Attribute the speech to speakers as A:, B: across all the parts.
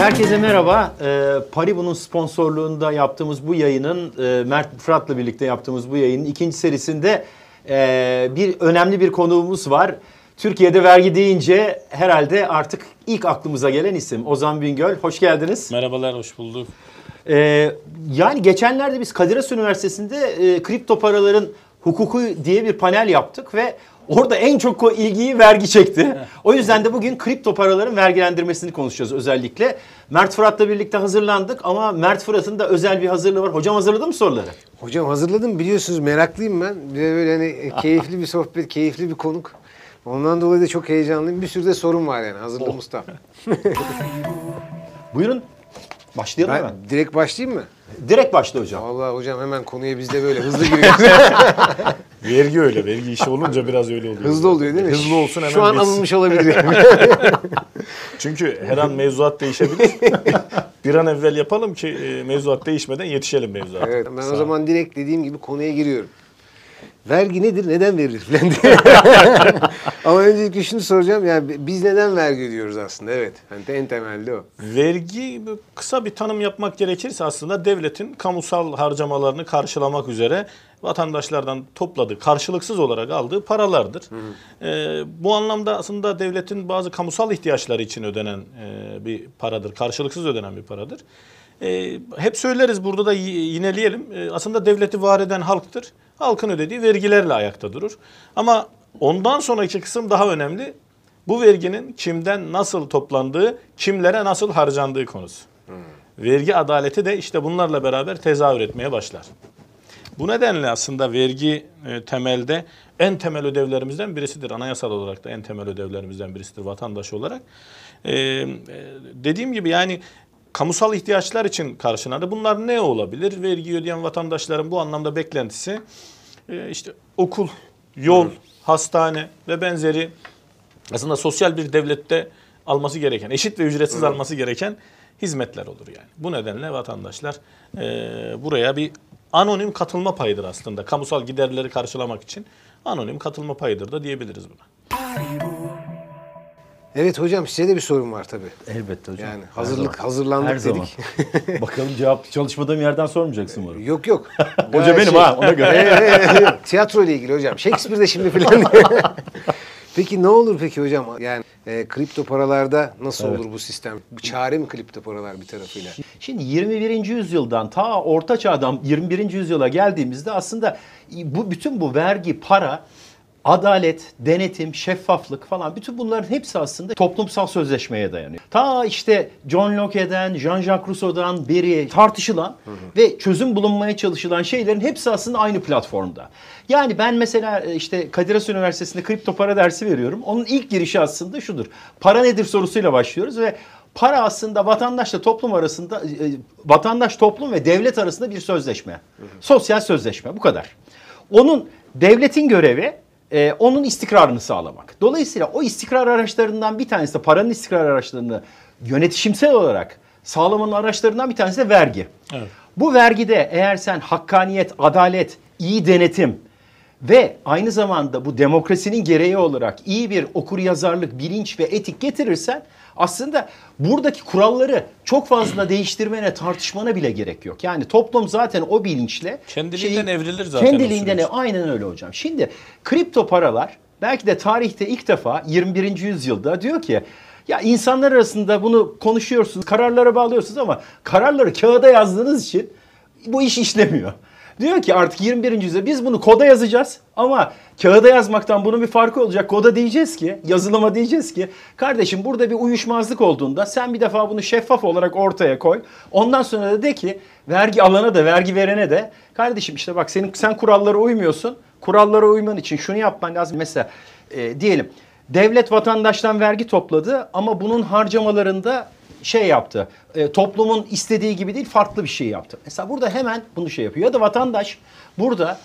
A: Herkese merhaba. Ee, Paribu'nun sponsorluğunda yaptığımız bu yayının, e, Mert Fırat'la birlikte yaptığımız bu yayının ikinci serisinde e, bir önemli bir konuğumuz var. Türkiye'de vergi deyince herhalde artık ilk aklımıza gelen isim Ozan Bingöl. Hoş geldiniz.
B: Merhabalar, hoş bulduk.
A: Ee, yani geçenlerde biz Kadir Has Üniversitesi'nde e, kripto paraların hukuku diye bir panel yaptık ve orada en çok ilgiyi vergi çekti. O yüzden de bugün kripto paraların vergilendirmesini konuşacağız özellikle. Mert Fırat'la birlikte hazırlandık ama Mert Fırat'ın da özel bir hazırlığı var. Hocam hazırladı mı soruları?
C: Hocam hazırladım biliyorsunuz meraklıyım ben. Bir de böyle hani keyifli bir sohbet, keyifli bir konuk. Ondan dolayı da çok heyecanlıyım. Bir sürü de sorun var yani hazırladım usta.
A: Buyurun. Başlayalım
C: Ben
A: hemen.
C: direkt başlayayım mı?
A: Direkt başla hocam.
C: Vallahi hocam hemen konuya biz de böyle hızlı giriyoruz.
B: Vergi öyle, vergi işi olunca biraz öyle oluyor.
C: hızlı oluyor değil mi?
B: Hızlı olsun hemen
C: Şu an
B: bitsin.
C: alınmış olabilir.
B: Çünkü her an mevzuat değişebilir. bir an evvel yapalım ki e, mevzuat değişmeden yetişelim mevzuata.
C: evet, ben
B: Sağ
C: o zaman direkt dediğim gibi konuya giriyorum. Vergi nedir, neden verilir falan diye. Ama öncelikle şunu soracağım. Yani biz neden vergi ödüyoruz aslında? Evet. Hani en temelde o.
B: Vergi kısa bir tanım yapmak gerekirse aslında devletin kamusal harcamalarını karşılamak üzere vatandaşlardan topladığı, karşılıksız olarak aldığı paralardır. Ee, bu anlamda aslında devletin bazı kamusal ihtiyaçları için ödenen e, bir paradır, karşılıksız ödenen bir paradır. Ee, hep söyleriz burada da yineleyelim. Ee, aslında devleti var eden halktır. Halkın ödediği vergilerle ayakta durur. Ama ondan sonraki kısım daha önemli. Bu verginin kimden nasıl toplandığı, kimlere nasıl harcandığı konusu. Vergi adaleti de işte bunlarla beraber tezahür etmeye başlar. Bu nedenle aslında vergi e, temelde en temel ödevlerimizden birisidir. Anayasal olarak da en temel ödevlerimizden birisidir vatandaş olarak. E, e, dediğim gibi yani kamusal ihtiyaçlar için karşılanır. Bunlar ne olabilir? Vergi ödeyen vatandaşların bu anlamda beklentisi e, işte okul, yol, hastane ve benzeri aslında sosyal bir devlette alması gereken, eşit ve ücretsiz alması gereken hizmetler olur yani. Bu nedenle vatandaşlar e, buraya bir anonim katılma payıdır aslında. Kamusal giderleri karşılamak için anonim katılma payıdır da diyebiliriz buna.
C: Evet hocam size de bir sorun var tabii.
A: Elbette hocam.
C: Yani hazırlık
A: zaman.
C: hazırlandık
A: Her
C: dedik.
A: zaman. Bakalım cevap çalışmadığım yerden sormayacaksın umarım.
C: Yok yok.
A: Hoca benim
C: şey-
A: ha ona göre.
C: Evet, evet, evet. Tiyatro ile ilgili hocam. Shakespeare de şimdi filan. peki ne olur peki hocam? Yani e, kripto paralarda nasıl
A: Evet.
C: olur bu sistem? Çare mi kripto paralar bir tarafıyla?
A: Şimdi 21. yüzyıldan ta orta çağdan 21. yüzyıla geldiğimizde aslında bu bütün bu vergi, para, adalet, denetim, şeffaflık falan bütün bunların hepsi aslında toplumsal sözleşmeye dayanıyor. Ta işte John Locke'den, Jean-Jacques Rousseau'dan beri tartışılan ve çözüm bulunmaya çalışılan şeylerin hepsi aslında aynı platformda. Yani ben mesela e, işte Kadir Has Üniversitesi'nde kripto para dersi veriyorum. Onun ilk girişi aslında şudur. Para nedir sorusuyla başlıyoruz ve Para aslında vatandaşla toplum arasında, e, vatandaş toplum ve devlet arasında bir sözleşme. Sosyal sözleşme bu kadar. Onun devletin görevi e, onun istikrarını sağlamak. Dolayısıyla o istikrar araçlarından bir tanesi de paranın istikrar araçlarını yönetişimsel olarak sağlamanın araçlarından bir tanesi de vergi.
B: Evet.
A: Bu vergide eğer sen hakkaniyet, adalet, iyi denetim ve aynı zamanda bu demokrasinin gereği olarak iyi bir okur yazarlık, bilinç ve etik getirirsen aslında buradaki kuralları çok fazla değiştirmene, tartışmana bile gerek yok. Yani toplum zaten o bilinçle
B: Kendiliğinden evrilir zaten
A: Kendiliğinden
B: süreç.
A: aynen öyle hocam. Şimdi kripto paralar belki de tarihte ilk defa 21. yüzyılda diyor ki ya insanlar arasında bunu konuşuyorsunuz, kararlara bağlıyorsunuz ama kararları kağıda yazdığınız için bu iş işlemiyor. Diyor ki artık 21. yüzyılda biz bunu koda yazacağız ama kağıda yazmaktan bunun bir farkı olacak. Koda diyeceğiz ki, yazılıma diyeceğiz ki kardeşim burada bir uyuşmazlık olduğunda sen bir defa bunu şeffaf olarak ortaya koy. Ondan sonra da de ki vergi alana da vergi verene de kardeşim işte bak senin sen kurallara uymuyorsun. Kurallara uyman için şunu yapman lazım. Mesela e, diyelim devlet vatandaştan vergi topladı ama bunun harcamalarında şey yaptı. e, toplumun istediği gibi değil farklı bir şey yaptı. Mesela burada hemen bunu şey yapıyor. Ya da vatandaş burada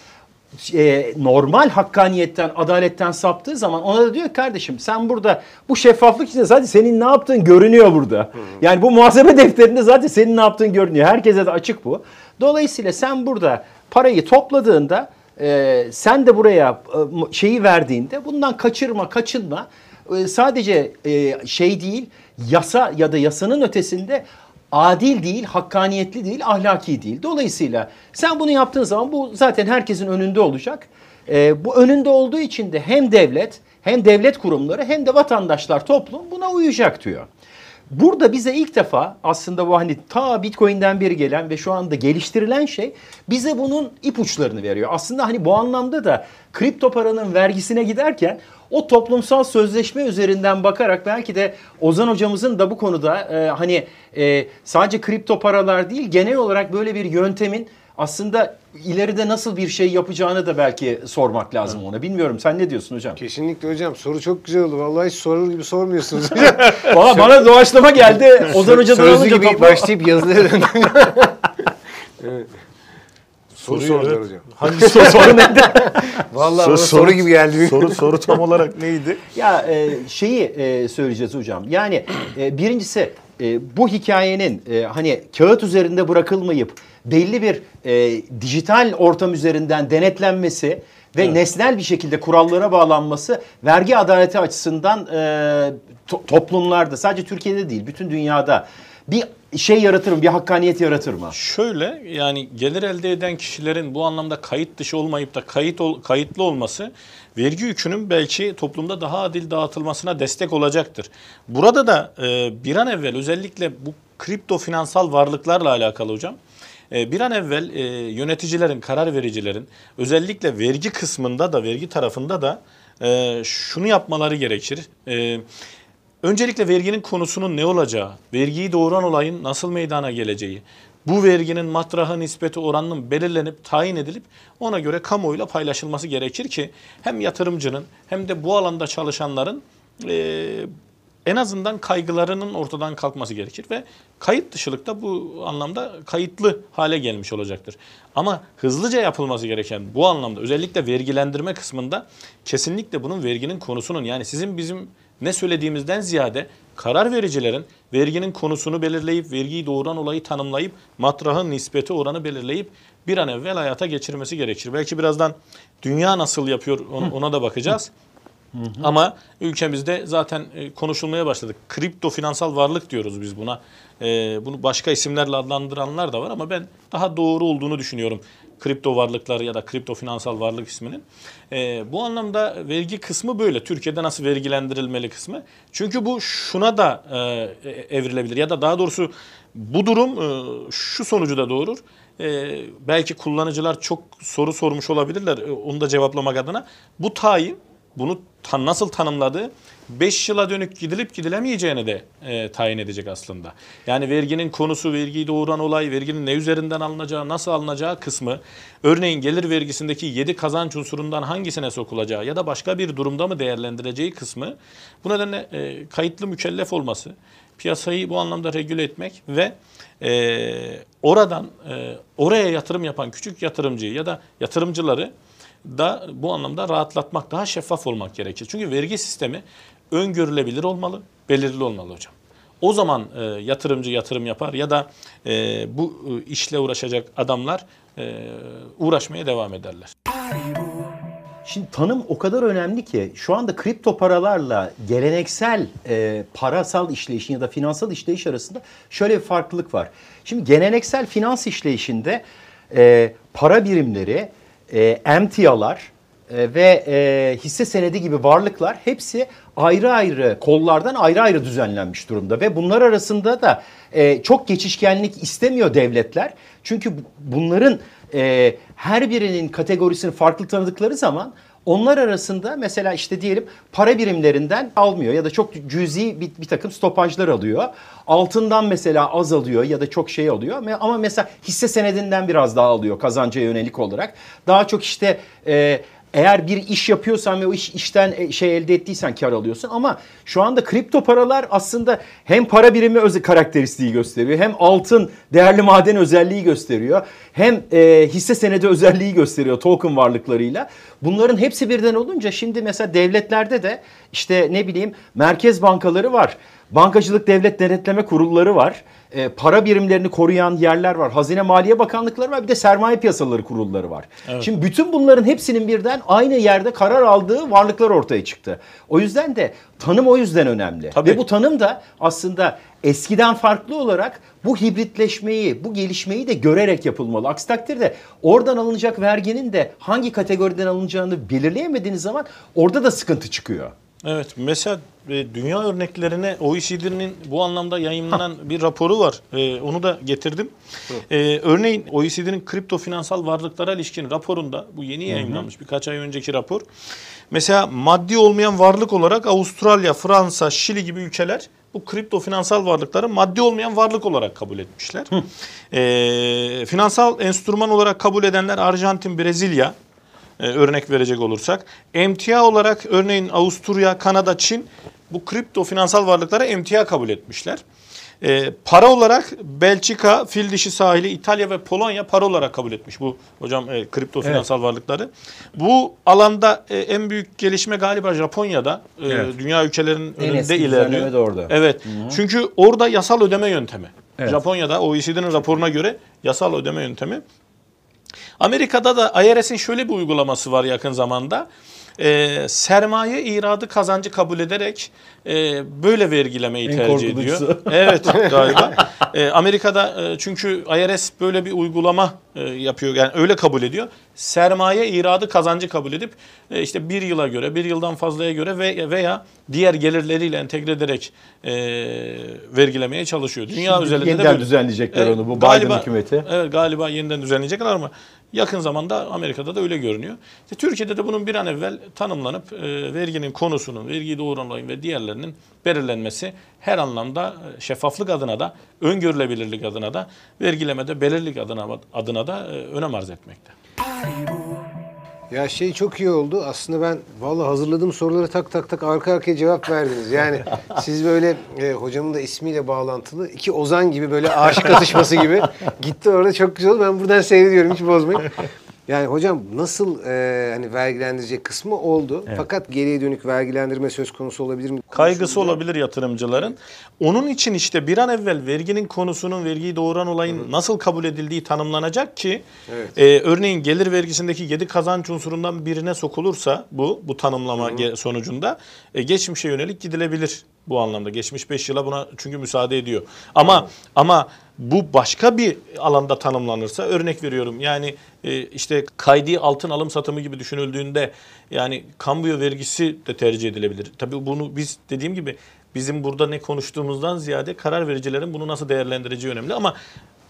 A: e, normal hakkaniyetten, adaletten saptığı zaman ona da diyor kardeşim sen burada bu şeffaflık içinde zaten senin ne yaptığın görünüyor burada. Yani bu muhasebe defterinde zaten senin ne yaptığın görünüyor. Herkese de açık bu. Dolayısıyla sen burada parayı topladığında e, sen de buraya e, şeyi verdiğinde bundan kaçırma, kaçınma. e, sadece e, şey değil, yasa ya da yasanın ötesinde adil değil, hakkaniyetli değil, ahlaki değil. Dolayısıyla sen bunu yaptığın zaman bu zaten herkesin önünde olacak. E, bu önünde olduğu için de hem devlet hem devlet kurumları hem de vatandaşlar toplum buna uyacak diyor. Burada bize ilk defa aslında bu hani ta Bitcoin'den beri gelen ve şu anda geliştirilen şey bize bunun ipuçlarını veriyor. Aslında hani bu anlamda da kripto paranın vergisine giderken o toplumsal sözleşme üzerinden bakarak belki de Ozan hocamızın da bu konuda e, hani e, sadece kripto paralar değil genel olarak böyle bir yöntemin aslında ileride nasıl bir şey yapacağını da belki sormak lazım ona. Bilmiyorum sen ne diyorsun hocam?
C: Kesinlikle hocam. Soru çok güzel oldu. Vallahi hiç sorur gibi sormuyorsunuz hocam.
A: Valla bana doğaçlama geldi. Ozan Hoca'dan
C: Sözlü
A: alınca
C: gibi başlayıp yazıya döndüm. evet. Soru sordular
B: evet.
C: hocam.
B: Hangi soru, soru neydi?
C: Vallahi bana soru gibi geldi.
B: soru, soru tam olarak neydi?
A: Ya e, şeyi e, söyleyeceğiz hocam. Yani e, birincisi e, bu hikayenin e, hani kağıt üzerinde bırakılmayıp belli bir e, dijital ortam üzerinden denetlenmesi ve
B: Evet.
A: nesnel bir şekilde kurallara bağlanması vergi adaleti açısından e, to- toplumlarda sadece Türkiye'de değil bütün dünyada bir şey yaratır mı? Bir hakkaniyet yaratır mı?
B: Şöyle yani gelir elde eden kişilerin bu anlamda kayıt dışı olmayıp da kayıt ol- kayıtlı olması vergi yükünün belki toplumda daha adil dağıtılmasına destek olacaktır. Burada da e, bir an evvel özellikle bu kripto finansal varlıklarla alakalı hocam bir an evvel e, yöneticilerin, karar vericilerin özellikle vergi kısmında da vergi tarafında da e, şunu yapmaları gerekir. E, Öncelikle verginin konusunun ne olacağı, vergiyi doğuran olayın nasıl meydana geleceği, bu verginin matrahı nispeti oranının belirlenip tayin edilip ona göre kamuoyuyla paylaşılması gerekir ki hem yatırımcının hem de bu alanda çalışanların eee, en azından kaygılarının ortadan kalkması gerekir ve kayıt dışılık da bu anlamda kayıtlı hale gelmiş olacaktır. Ama hızlıca yapılması gereken bu anlamda özellikle vergilendirme kısmında kesinlikle bunun verginin konusunun yani sizin bizim ne söylediğimizden ziyade karar vericilerin verginin konusunu belirleyip vergiyi doğuran olayı tanımlayıp matrahın nispeti oranı belirleyip bir an evvel hayata geçirmesi gerekir. Belki birazdan dünya nasıl yapıyor ona da bakacağız. Ama ülkemizde zaten e, konuşulmaya başladık. Kripto finansal varlık diyoruz biz buna. E, bunu başka isimlerle adlandıranlar da var ama ben daha doğru olduğunu düşünüyorum. Kripto varlıklar ya da kripto finansal varlık isminin. E, bu anlamda vergi kısmı böyle. Türkiye'de nasıl vergilendirilmeli kısmı. Çünkü bu şuna da evrilebilir ya da daha doğrusu bu durum şu sonucu da doğurur. E, belki kullanıcılar çok soru sormuş olabilirler onu da cevaplamak adına. Bu tayin bunu tan nasıl tanımladı? 5 yıla dönük gidilip gidilemeyeceğini de e, tayin edecek aslında. Yani verginin konusu, vergiyi doğuran olay, verginin ne üzerinden alınacağı, nasıl alınacağı kısmı, örneğin gelir vergisindeki 7 kazanç unsurundan hangisine sokulacağı ya da başka bir durumda mı değerlendireceği kısmı bu nedenle e, kayıtlı mükellef olması, piyasayı bu anlamda regüle etmek ve e, oradan e, oraya yatırım yapan küçük yatırımcıyı ya da yatırımcıları da bu anlamda rahatlatmak, daha şeffaf olmak gerekir. Çünkü vergi sistemi öngörülebilir olmalı, belirli olmalı hocam. O zaman e, yatırımcı yatırım yapar ya da e, bu e, işle uğraşacak adamlar e, uğraşmaya devam ederler.
A: Şimdi tanım o kadar önemli ki şu anda kripto paralarla geleneksel e, parasal işleyişin ya da finansal işleyiş arasında şöyle bir farklılık var. Şimdi geleneksel finans işleyişinde e, para birimleri, e, emtialar e, ve e, hisse senedi gibi varlıklar hepsi ayrı ayrı kollardan ayrı ayrı düzenlenmiş durumda ve bunlar arasında da e, çok geçişkenlik istemiyor devletler. Çünkü bu- bunların e, her birinin kategorisini farklı tanıdıkları zaman onlar arasında mesela işte diyelim para birimlerinden almıyor ya da çok cüzi bir, bir takım stopajlar alıyor. Altından mesela az alıyor ya da çok şey alıyor ama mesela hisse senedinden biraz daha alıyor kazanca yönelik olarak. Daha çok işte e, eğer bir iş yapıyorsan ve o iş işten e, şey elde ettiysen kar alıyorsun ama şu anda kripto paralar aslında hem para birimi öz karakteristiği gösteriyor hem altın değerli maden özelliği gösteriyor hem e, hisse senedi özelliği gösteriyor token varlıklarıyla. Bunların hepsi birden olunca şimdi mesela devletlerde de işte ne bileyim merkez bankaları var. Bankacılık devlet denetleme kurulları var. E, para birimlerini koruyan yerler var. Hazine Maliye Bakanlıkları var. Bir de sermaye piyasaları kurulları var. Şimdi bütün bunların hepsinin birden aynı yerde karar aldığı varlıklar ortaya çıktı. O yüzden de tanım o yüzden önemli.
B: Tabii.
A: Ve bu tanım da aslında eskiden farklı olarak bu hibritleşmeyi, bu gelişmeyi de görerek yapılmalı. Aksi takdirde oradan alınacak verginin de hangi kategoriden alınacağını belirleyemediğiniz zaman orada da sıkıntı çıkıyor.
B: Evet mesela e, dünya örneklerine OECD'nin bu anlamda yayınlanan bir raporu var. E, onu da getirdim. E, örneğin OECD'nin kripto finansal varlıklara ilişkin raporunda bu yeni yayınlanmış birkaç ay önceki rapor. Mesela maddi olmayan varlık olarak Avustralya, Fransa, Şili gibi ülkeler bu kripto finansal varlıkları maddi olmayan varlık olarak kabul etmişler. E, finansal enstrüman olarak kabul edenler Arjantin, Brezilya, e, örnek verecek olursak. Emtia olarak örneğin Avusturya, Kanada, Çin bu kripto finansal varlıklara emtia kabul etmişler. E, para olarak Belçika, Fil Dişi Sahili, İtalya ve Polonya para olarak kabul etmiş bu hocam e, kripto finansal varlıkları. Bu alanda e, en büyük gelişme galiba Japonya'da. E,
A: Evet.
B: Dünya ülkelerinin
A: En
B: önünde ilerliyor.
A: de orada.
B: Evet. Çünkü orada yasal ödeme yöntemi.
A: Evet.
B: Japonya'da OECD'nin raporuna göre yasal ödeme yöntemi. Amerika'da da IRS'in şöyle bir uygulaması var yakın zamanda. Ee, sermaye iradı kazancı kabul ederek e, böyle vergilemeyi
A: En
B: tercih ediyor. Evet galiba. Ee, Amerika'da e, çünkü IRS böyle bir uygulama e, yapıyor. Yani öyle kabul ediyor. Sermaye iradı kazancı kabul edip e, işte bir yıla göre, bir yıldan fazlaya göre ve veya diğer gelirleriyle entegre ederek e, vergilemeye çalışıyor. Dünya
A: Şimdi
B: üzerinde de
A: yeniden
B: böyle.
A: düzenleyecekler
B: Evet,
A: onu bu
B: galiba-
A: Biden hükümeti.
B: Evet galiba yeniden düzenleyecekler ama yakın zamanda Amerika'da da öyle görünüyor. İşte Türkiye'de de bunun bir an evvel tanımlanıp e, verginin konusunun, vergiyi olayın ve diğerlerinin belirlenmesi her anlamda e, şeffaflık adına da, öngörülebilirlik adına da, vergilemede belirlilik adına, adına da e, önem arz etmekte.
C: Ya şey çok iyi oldu. Aslında ben vallahi hazırladığım soruları tak tak tak arka arkaya cevap verdiniz. Yani siz böyle e, hocamın da ismiyle bağlantılı iki ozan gibi böyle aşık atışması gibi gitti orada çok güzel oldu. Ben buradan seyrediyorum hiç bozmayın. Yani hocam nasıl e, hani vergilendirecek kısmı oldu. Fakat geriye dönük vergilendirme söz konusu olabilir mi?
B: Kaygısı olabilir yatırımcıların. Onun için işte bir an evvel verginin konusunun, vergiyi doğuran olayın nasıl kabul edildiği tanımlanacak ki
C: Evet.
B: e, örneğin gelir vergisindeki 7 kazanç unsurundan birine sokulursa bu bu tanımlama ge- sonucunda e, geçmişe yönelik gidilebilir bu anlamda. Geçmiş 5 yıla buna çünkü müsaade ediyor. Ama ama bu başka bir alanda tanımlanırsa örnek veriyorum yani e, işte kaydi altın alım satımı gibi düşünüldüğünde yani kambiyo vergisi de tercih edilebilir. Tabii bunu biz dediğim gibi bizim burada ne konuştuğumuzdan ziyade karar vericilerin bunu nasıl değerlendireceği önemli ama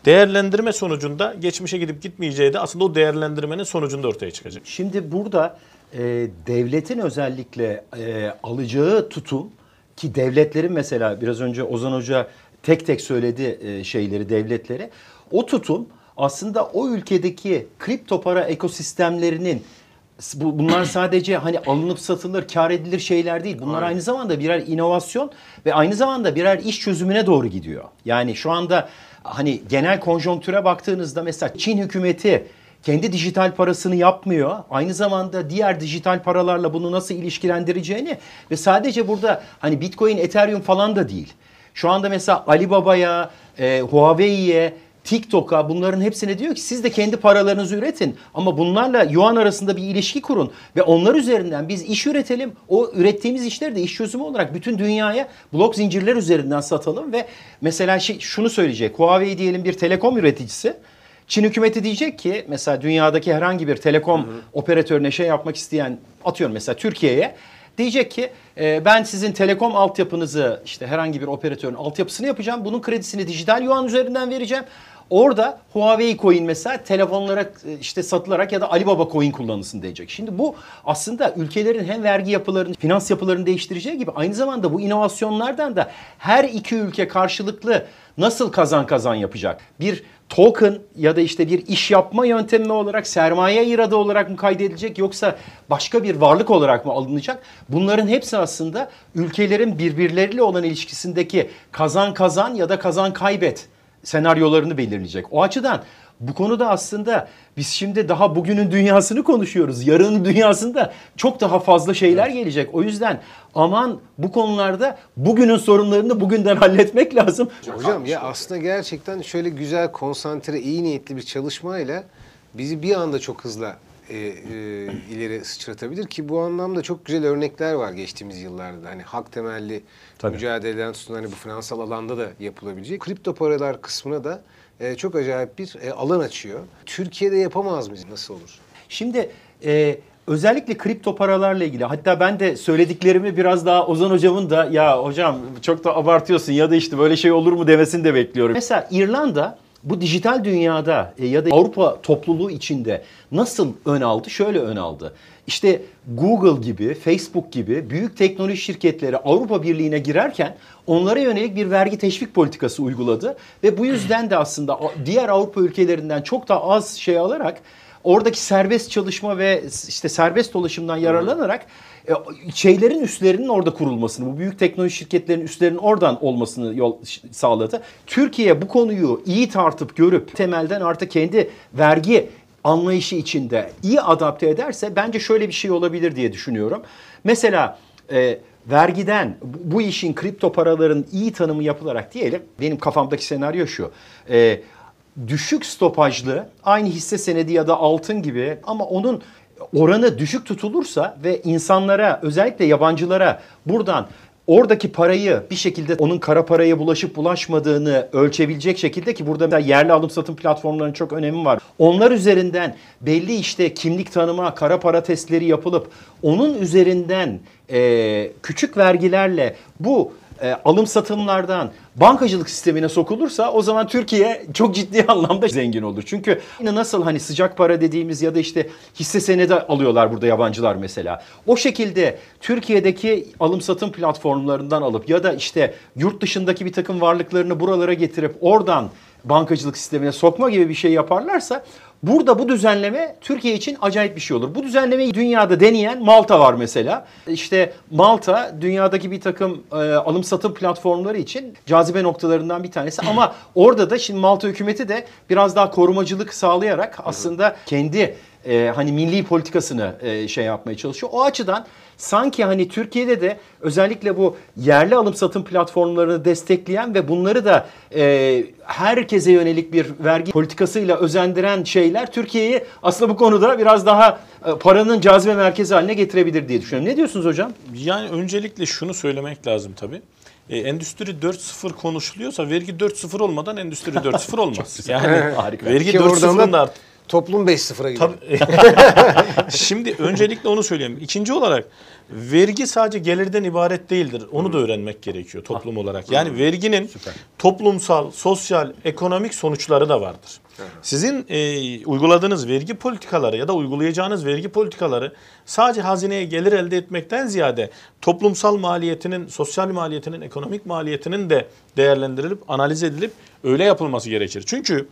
B: değerlendirme sonucunda geçmişe gidip gitmeyeceği de aslında o değerlendirmenin sonucunda ortaya çıkacak.
A: Şimdi burada e, devletin özellikle e, alacağı tutum ki devletlerin mesela biraz önce Ozan Hoca tek tek söyledi e, şeyleri devletleri. O tutum aslında o ülkedeki kripto para ekosistemlerinin bu, bunlar sadece hani alınıp satılır, kar edilir şeyler değil. Bunlar aynı zamanda birer inovasyon ve aynı zamanda birer iş çözümüne doğru gidiyor. Yani şu anda hani genel konjonktüre baktığınızda mesela Çin hükümeti kendi dijital parasını yapmıyor. Aynı zamanda diğer dijital paralarla bunu nasıl ilişkilendireceğini ve sadece burada hani Bitcoin, Ethereum falan da değil. Şu anda mesela Alibaba'ya, e, Huawei'ye, TikTok'a bunların hepsine diyor ki siz de kendi paralarınızı üretin ama bunlarla yuan arasında bir ilişki kurun ve onlar üzerinden biz iş üretelim. O ürettiğimiz işleri de iş çözümü olarak bütün dünyaya blok zincirler üzerinden satalım ve mesela şey, şunu söyleyecek. Huawei diyelim bir telekom üreticisi. Çin hükümeti diyecek ki mesela dünyadaki herhangi bir telekom operatörüne şey yapmak isteyen atıyorum mesela Türkiye'ye diyecek ki e, ben sizin telekom altyapınızı işte herhangi bir operatörün altyapısını yapacağım. Bunun kredisini dijital yuan üzerinden vereceğim. Orada Huawei coin mesela telefonlara e, işte satılarak ya da Alibaba coin kullanılsın diyecek. Şimdi bu aslında ülkelerin hem vergi yapılarını, finans yapılarını değiştireceği gibi aynı zamanda bu inovasyonlardan da her iki ülke karşılıklı nasıl kazan kazan yapacak? Bir token ya da işte bir iş yapma yöntemi olarak sermaye iradı olarak mı kaydedilecek yoksa başka bir varlık olarak mı alınacak? Bunların hepsi aslında ülkelerin birbirleriyle olan ilişkisindeki kazan kazan ya da kazan kaybet senaryolarını belirleyecek. O açıdan bu konuda aslında biz şimdi daha bugünün dünyasını konuşuyoruz. Yarının dünyasında çok daha fazla şeyler gelecek. O yüzden aman bu konularda bugünün sorunlarını bugünden halletmek lazım.
C: Hocam ya aslında gerçekten şöyle güzel, konsantre, iyi niyetli bir çalışmayla bizi bir anda çok hızlı e, e, ileri sıçratabilir ki bu anlamda çok güzel örnekler var geçtiğimiz yıllarda. Hani hak temelli
A: Tabii.
C: mücadeleden tutun hani bu finansal alanda da yapılabilecek. Kripto paralar kısmına da e, çok acayip bir e, alan açıyor. Türkiye'de yapamaz mıyız? Nasıl olur?
A: Şimdi e, özellikle kripto paralarla ilgili hatta ben de söylediklerimi biraz daha Ozan hocamın da ya hocam çok da abartıyorsun ya da işte böyle şey olur mu demesini de bekliyorum. Mesela İrlanda bu dijital dünyada e, ya da Avrupa topluluğu içinde nasıl ön aldı? Şöyle ön aldı. İşte Google gibi, Facebook gibi büyük teknoloji şirketleri Avrupa Birliği'ne girerken onlara yönelik bir vergi teşvik politikası uyguladı ve bu yüzden de aslında diğer Avrupa ülkelerinden çok daha az şey alarak oradaki serbest çalışma ve işte serbest dolaşımdan yararlanarak e, şeylerin üstlerinin orada kurulmasını, bu büyük teknoloji şirketlerinin üstlerinin oradan olmasını yol sağladı. Türkiye bu konuyu iyi tartıp görüp temelden artık kendi vergi anlayışı içinde iyi adapte ederse bence şöyle bir şey olabilir diye düşünüyorum. Mesela e, vergiden bu işin kripto paraların iyi tanımı yapılarak diyelim benim kafamdaki senaryo şu. E, düşük stopajlı aynı hisse senedi ya da altın gibi ama onun oranı düşük tutulursa ve insanlara özellikle yabancılara buradan oradaki parayı bir şekilde onun kara paraya bulaşıp bulaşmadığını ölçebilecek şekilde ki burada yerli alım satım platformlarının çok önemi var. Onlar üzerinden belli işte kimlik tanıma, kara para testleri yapılıp onun üzerinden e, küçük vergilerle bu e, alım satımlardan bankacılık sistemine sokulursa o zaman Türkiye çok ciddi anlamda zengin olur. Çünkü yine nasıl hani sıcak para dediğimiz ya da işte hisse senedi alıyorlar burada yabancılar mesela. O şekilde Türkiye'deki alım satım platformlarından alıp ya da işte yurt dışındaki bir takım varlıklarını buralara getirip oradan bankacılık sistemine sokma gibi bir şey yaparlarsa burada bu düzenleme Türkiye için acayip bir şey olur. Bu düzenlemeyi dünyada deneyen Malta var mesela. İşte Malta dünyadaki bir takım e, alım satım platformları için cazibe noktalarından bir tanesi ama orada da şimdi Malta hükümeti de biraz daha korumacılık sağlayarak aslında kendi e, hani milli politikasını e, şey yapmaya çalışıyor. O açıdan sanki hani Türkiye'de de özellikle bu yerli alım satım platformlarını destekleyen ve bunları da e, herkese yönelik bir vergi politikasıyla özendiren şeyler Türkiye'yi aslında bu konuda biraz daha e, paranın cazibe merkezi haline getirebilir diye düşünüyorum. Ne diyorsunuz hocam?
B: Yani öncelikle şunu söylemek lazım tabii. E, endüstri 4.0 konuşuluyorsa vergi 4.0 olmadan endüstri 4.0 olmaz. yani
A: Harika.
B: vergi
C: Ki oradan
B: 4.0'ın da
C: da
B: art-
C: toplum 5-0'a gidiyor.
B: Tabii. Şimdi öncelikle onu söyleyeyim. İkinci olarak vergi sadece gelirden ibaret değildir. Onu da öğrenmek gerekiyor toplum olarak. Yani verginin toplumsal, sosyal, ekonomik sonuçları da vardır. Sizin e, uyguladığınız vergi politikaları ya da uygulayacağınız vergi politikaları sadece hazineye gelir elde etmekten ziyade toplumsal maliyetinin, sosyal maliyetinin, ekonomik maliyetinin de değerlendirilip, analiz edilip öyle yapılması gerekir. Çünkü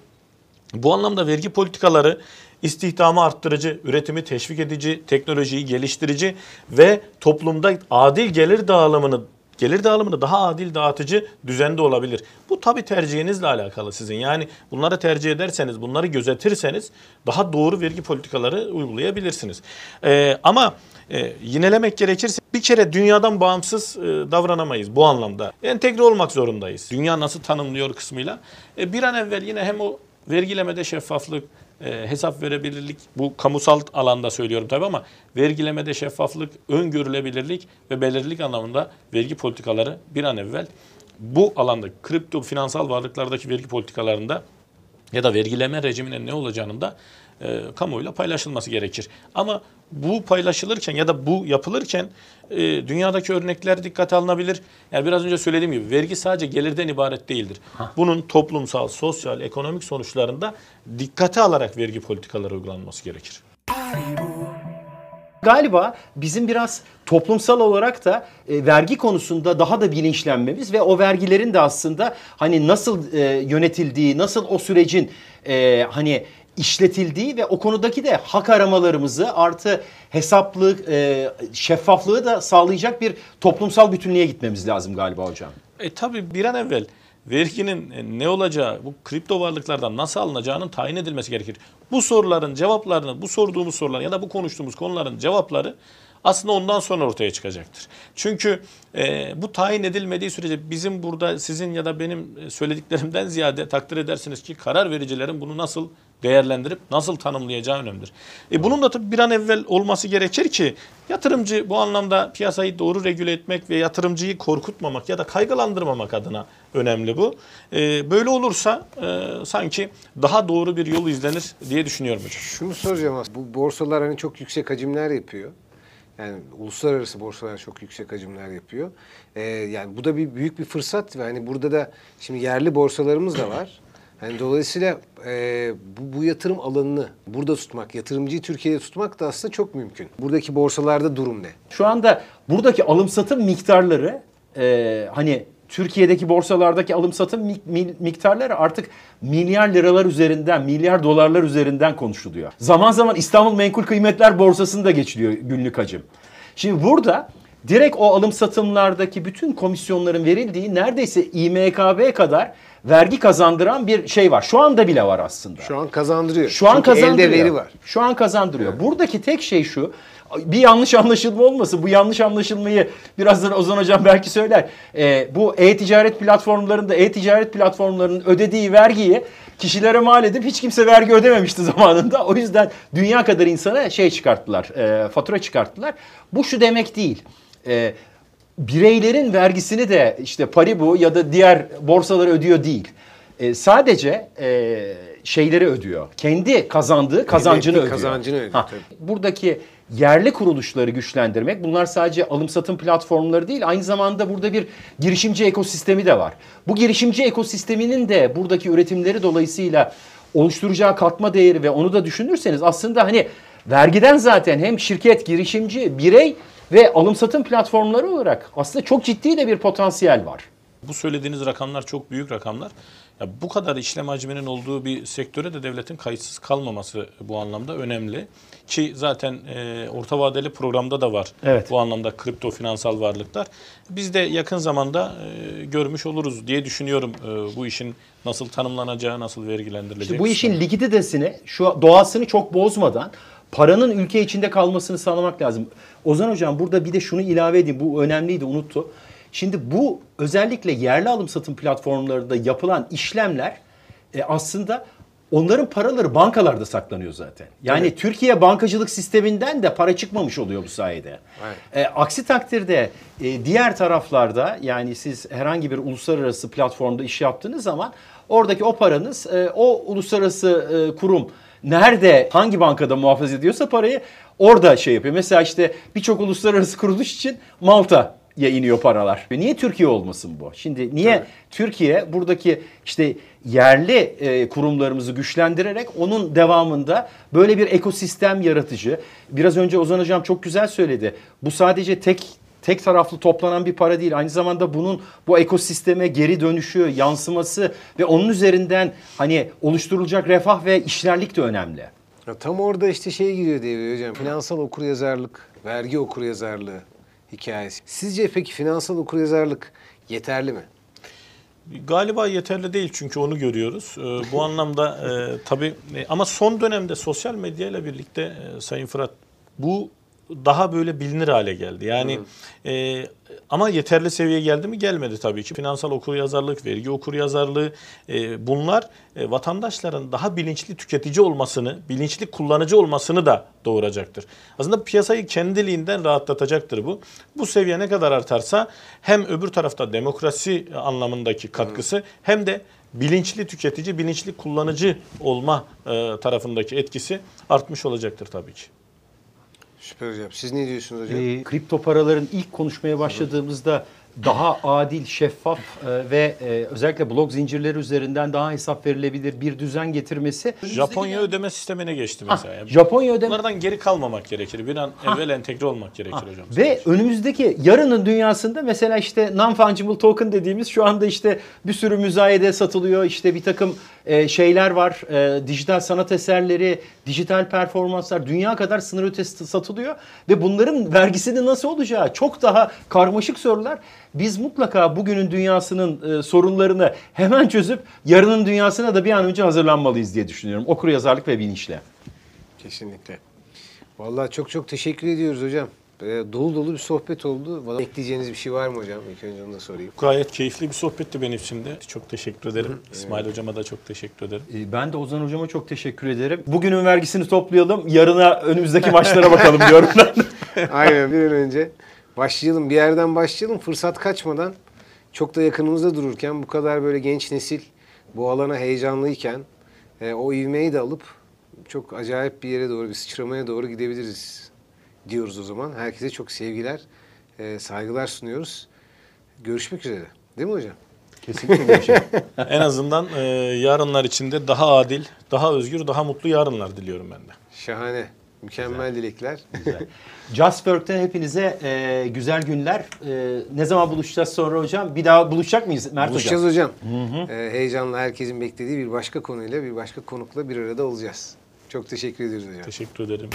B: bu anlamda vergi politikaları istihdamı arttırıcı, üretimi teşvik edici, teknolojiyi geliştirici ve toplumda adil gelir dağılımını gelir dağılımını daha adil dağıtıcı düzende olabilir. Bu tabii tercihinizle alakalı sizin. Yani bunları tercih ederseniz, bunları gözetirseniz daha doğru vergi politikaları uygulayabilirsiniz. Ee, ama e, yinelemek gerekirse bir kere dünyadan bağımsız e, davranamayız bu anlamda. Entegre olmak zorundayız. Dünya nasıl tanımlıyor kısmıyla. E, bir an evvel yine hem o vergilemede şeffaflık, e, hesap verebilirlik, bu kamusal alanda söylüyorum tabii ama vergilemede şeffaflık, öngörülebilirlik ve belirlilik anlamında vergi politikaları bir an evvel bu alanda kripto finansal varlıklardaki vergi politikalarında ya da vergileme rejiminin ne olacağının da e, kamuoyuyla paylaşılması gerekir. Ama bu paylaşılırken ya da bu yapılırken e, dünyadaki örnekler dikkate alınabilir. Yani biraz önce söylediğim gibi vergi sadece gelirden ibaret değildir. Bunun toplumsal, sosyal, ekonomik sonuçlarında dikkate alarak vergi politikaları uygulanması gerekir.
A: Galiba bizim biraz toplumsal olarak da e, vergi konusunda daha da bilinçlenmemiz ve o vergilerin de aslında hani nasıl e, yönetildiği, nasıl o sürecin e, hani işletildiği ve o konudaki de hak aramalarımızı artı hesaplık, e, şeffaflığı da sağlayacak bir toplumsal bütünlüğe gitmemiz lazım galiba hocam.
B: E tabii bir an evvel verginin e, ne olacağı, bu kripto varlıklardan nasıl alınacağının tayin edilmesi gerekir. Bu soruların cevaplarını, bu sorduğumuz sorular ya da bu konuştuğumuz konuların cevapları aslında ondan sonra ortaya çıkacaktır. Çünkü e, bu tayin edilmediği sürece bizim burada sizin ya da benim e, söylediklerimden ziyade takdir edersiniz ki karar vericilerin bunu nasıl değerlendirip nasıl tanımlayacağı önemlidir. E, bunun da tabii bir an evvel olması gerekir ki yatırımcı bu anlamda piyasayı doğru regüle etmek ve yatırımcıyı korkutmamak ya da kaygılandırmamak adına önemli bu. E, böyle olursa e, sanki daha doğru bir yol izlenir diye düşünüyorum hocam.
C: Şunu soracağım aslında. Bu borsalar hani çok yüksek hacimler yapıyor. Yani uluslararası borsalar çok yüksek hacimler yapıyor. Ee, yani bu da bir büyük bir fırsat ve hani burada da şimdi yerli borsalarımız da var. Yani dolayısıyla e, bu, bu yatırım alanını burada tutmak, yatırımcıyı Türkiye'de tutmak da aslında çok mümkün. Buradaki borsalarda durum ne?
A: Şu anda buradaki alım satım miktarları e, hani Türkiye'deki borsalardaki alım satım mik- mi- miktarları artık milyar liralar üzerinden, milyar dolarlar üzerinden konuşuluyor. Zaman zaman İstanbul Menkul Kıymetler Borsası'nda geçiliyor günlük hacim. Şimdi burada direkt o alım satımlardaki bütün komisyonların verildiği neredeyse İMKB kadar vergi kazandıran bir şey var. Şu anda bile var aslında.
C: Şu an kazandırıyor.
A: Şu an
C: Çünkü
A: kazandırıyor.
C: elde veri var.
A: Şu an kazandırıyor. Buradaki tek şey şu. Bir yanlış anlaşılma olmasın. Bu yanlış anlaşılmayı birazdan Ozan Hocam belki söyler. Ee, bu e-ticaret platformlarında e-ticaret platformlarının ödediği vergiyi kişilere mal edip hiç kimse vergi ödememişti zamanında. O yüzden dünya kadar insana şey çıkarttılar, e, fatura çıkarttılar. Bu şu demek değil. E, bireylerin vergisini de işte Paribu ya da diğer borsaları ödüyor değil. E, sadece e, şeyleri ödüyor. Kendi kazandığı kazancını ödüyor.
C: kazancını ödüyor,
A: Ha. Buradaki yerli kuruluşları güçlendirmek bunlar sadece alım satım platformları değil aynı zamanda burada bir girişimci ekosistemi de var. Bu girişimci ekosisteminin de buradaki üretimleri dolayısıyla oluşturacağı katma değeri ve onu da düşünürseniz aslında hani vergiden zaten hem şirket, girişimci, birey ve alım satım platformları olarak aslında çok ciddi de bir potansiyel var.
B: Bu söylediğiniz rakamlar çok büyük rakamlar. Ya bu kadar işlem hacminin olduğu bir sektöre de devletin kayıtsız kalmaması bu anlamda önemli. Ki zaten e, orta vadeli programda da var
A: Evet.
B: bu anlamda kripto finansal varlıklar. Biz de yakın zamanda e, görmüş oluruz diye düşünüyorum e, bu işin nasıl tanımlanacağı, nasıl vergilendirileceği.
A: İşte bu işin likiditesini, şu doğasını çok bozmadan paranın ülke içinde kalmasını sağlamak lazım. Ozan Hocam burada bir de şunu ilave edeyim. Bu önemliydi unuttu. Şimdi bu özellikle yerli alım satım platformlarında yapılan işlemler e, aslında onların paraları bankalarda saklanıyor zaten. Yani Türkiye bankacılık sisteminden de para çıkmamış oluyor bu sayede.
C: Evet.
A: E, aksi takdirde e, diğer taraflarda yani siz herhangi bir uluslararası platformda iş yaptığınız zaman oradaki o paranız e, o uluslararası e, kurum nerede hangi bankada muhafaza ediyorsa parayı orada şey yapıyor. Mesela işte birçok uluslararası kuruluş için Malta ya iniyor paralar. Niye Türkiye olmasın bu? Şimdi niye
C: Tabii.
A: Türkiye buradaki işte yerli e, kurumlarımızı güçlendirerek onun devamında böyle bir ekosistem yaratıcı. Biraz önce Ozan Hocam çok güzel söyledi. Bu sadece tek tek taraflı toplanan bir para değil. Aynı zamanda bunun bu ekosisteme geri dönüşü, yansıması ve onun üzerinden hani oluşturulacak refah ve işlerlik de önemli.
C: Ya tam orada işte şey giriyor devreye hocam. Finansal okuryazarlık, vergi okuryazarlığı hikayesi. Sizce peki finansal okuryazarlık yeterli mi?
B: Galiba yeterli değil çünkü onu görüyoruz. Ee, bu anlamda e, tabii e, ama son dönemde sosyal medya ile birlikte e, Sayın Fırat bu daha böyle bilinir hale geldi. Yani e, ama yeterli seviyeye geldi mi? Gelmedi tabii ki. Finansal okuryazarlık, vergi okuryazarlığı e, bunlar e, vatandaşların daha bilinçli tüketici olmasını, bilinçli kullanıcı olmasını da doğuracaktır. Aslında piyasayı kendiliğinden rahatlatacaktır bu. Bu seviye ne kadar artarsa hem öbür tarafta demokrasi anlamındaki katkısı hem de bilinçli tüketici, bilinçli kullanıcı olma e, tarafındaki etkisi artmış olacaktır tabii ki.
C: Süper hocam. Siz ne diyorsunuz hocam?
A: Ee, kripto paraların ilk konuşmaya başladığımızda daha adil, şeffaf e, ve e, özellikle blok zincirleri üzerinden daha hesap verilebilir bir düzen getirmesi.
B: Japonya ödeme sistemine geçti
A: Ha,
B: mesela. Yani
A: Japonya ödeme
B: Bunlardan geri kalmamak gerekir. Bir an evvel entegre olmak gerekir hocam.
A: Ve önümüzdeki yarının dünyasında mesela işte non-fungible token dediğimiz şu anda işte bir sürü müzayede satılıyor. İşte bir takım e, şeyler var. E, dijital sanat eserleri, dijital performanslar dünya kadar sınır ötesi satılıyor. Ve bunların vergisinin nasıl olacağı çok daha karmaşık sorular. biz mutlaka bugünün dünyasının e, sorunlarını hemen çözüp yarının dünyasına da bir an önce hazırlanmalıyız diye düşünüyorum. Okur yazarlık ve bilinçle.
C: Kesinlikle. Vallahi çok çok teşekkür ediyoruz hocam. Ee, dolu dolu bir sohbet oldu. Bana ekleyeceğiniz bir şey var mı hocam? İlk önce onu da sorayım.
B: Gayet keyifli bir sohbetti benim için de. Çok teşekkür ederim. İsmail hocama da çok teşekkür ederim.
A: E, Ben de Ozan hocama çok teşekkür ederim. Bugünün vergisini toplayalım, yarına önümüzdeki maçlara bakalım diyorum ben.
C: Aynen bir an önce başlayalım. Bir yerden başlayalım. Fırsat kaçmadan çok da yakınımızda dururken bu kadar böyle genç nesil bu alana heyecanlıyken e, o ivmeyi de alıp çok acayip bir yere doğru bir sıçramaya doğru gidebiliriz diyoruz o zaman. Herkese çok sevgiler, e, saygılar sunuyoruz. Görüşmek üzere. Değil mi hocam?
A: Kesinlikle
B: en azından e, yarınlar içinde daha adil, daha özgür, daha mutlu yarınlar diliyorum ben de.
C: Şahane. Mükemmel dilekler.
A: Güzel. Justwork'ten hepinize e, güzel günler. E, ne zaman buluşacağız sonra hocam? Bir daha buluşacak mıyız Mert
C: Buluşacağız
A: hocam?
C: hocam. E, heyecanla herkesin beklediği bir başka konuyla, bir başka konukla bir arada olacağız. Çok teşekkür ediyoruz hocam.
B: Teşekkür ederim.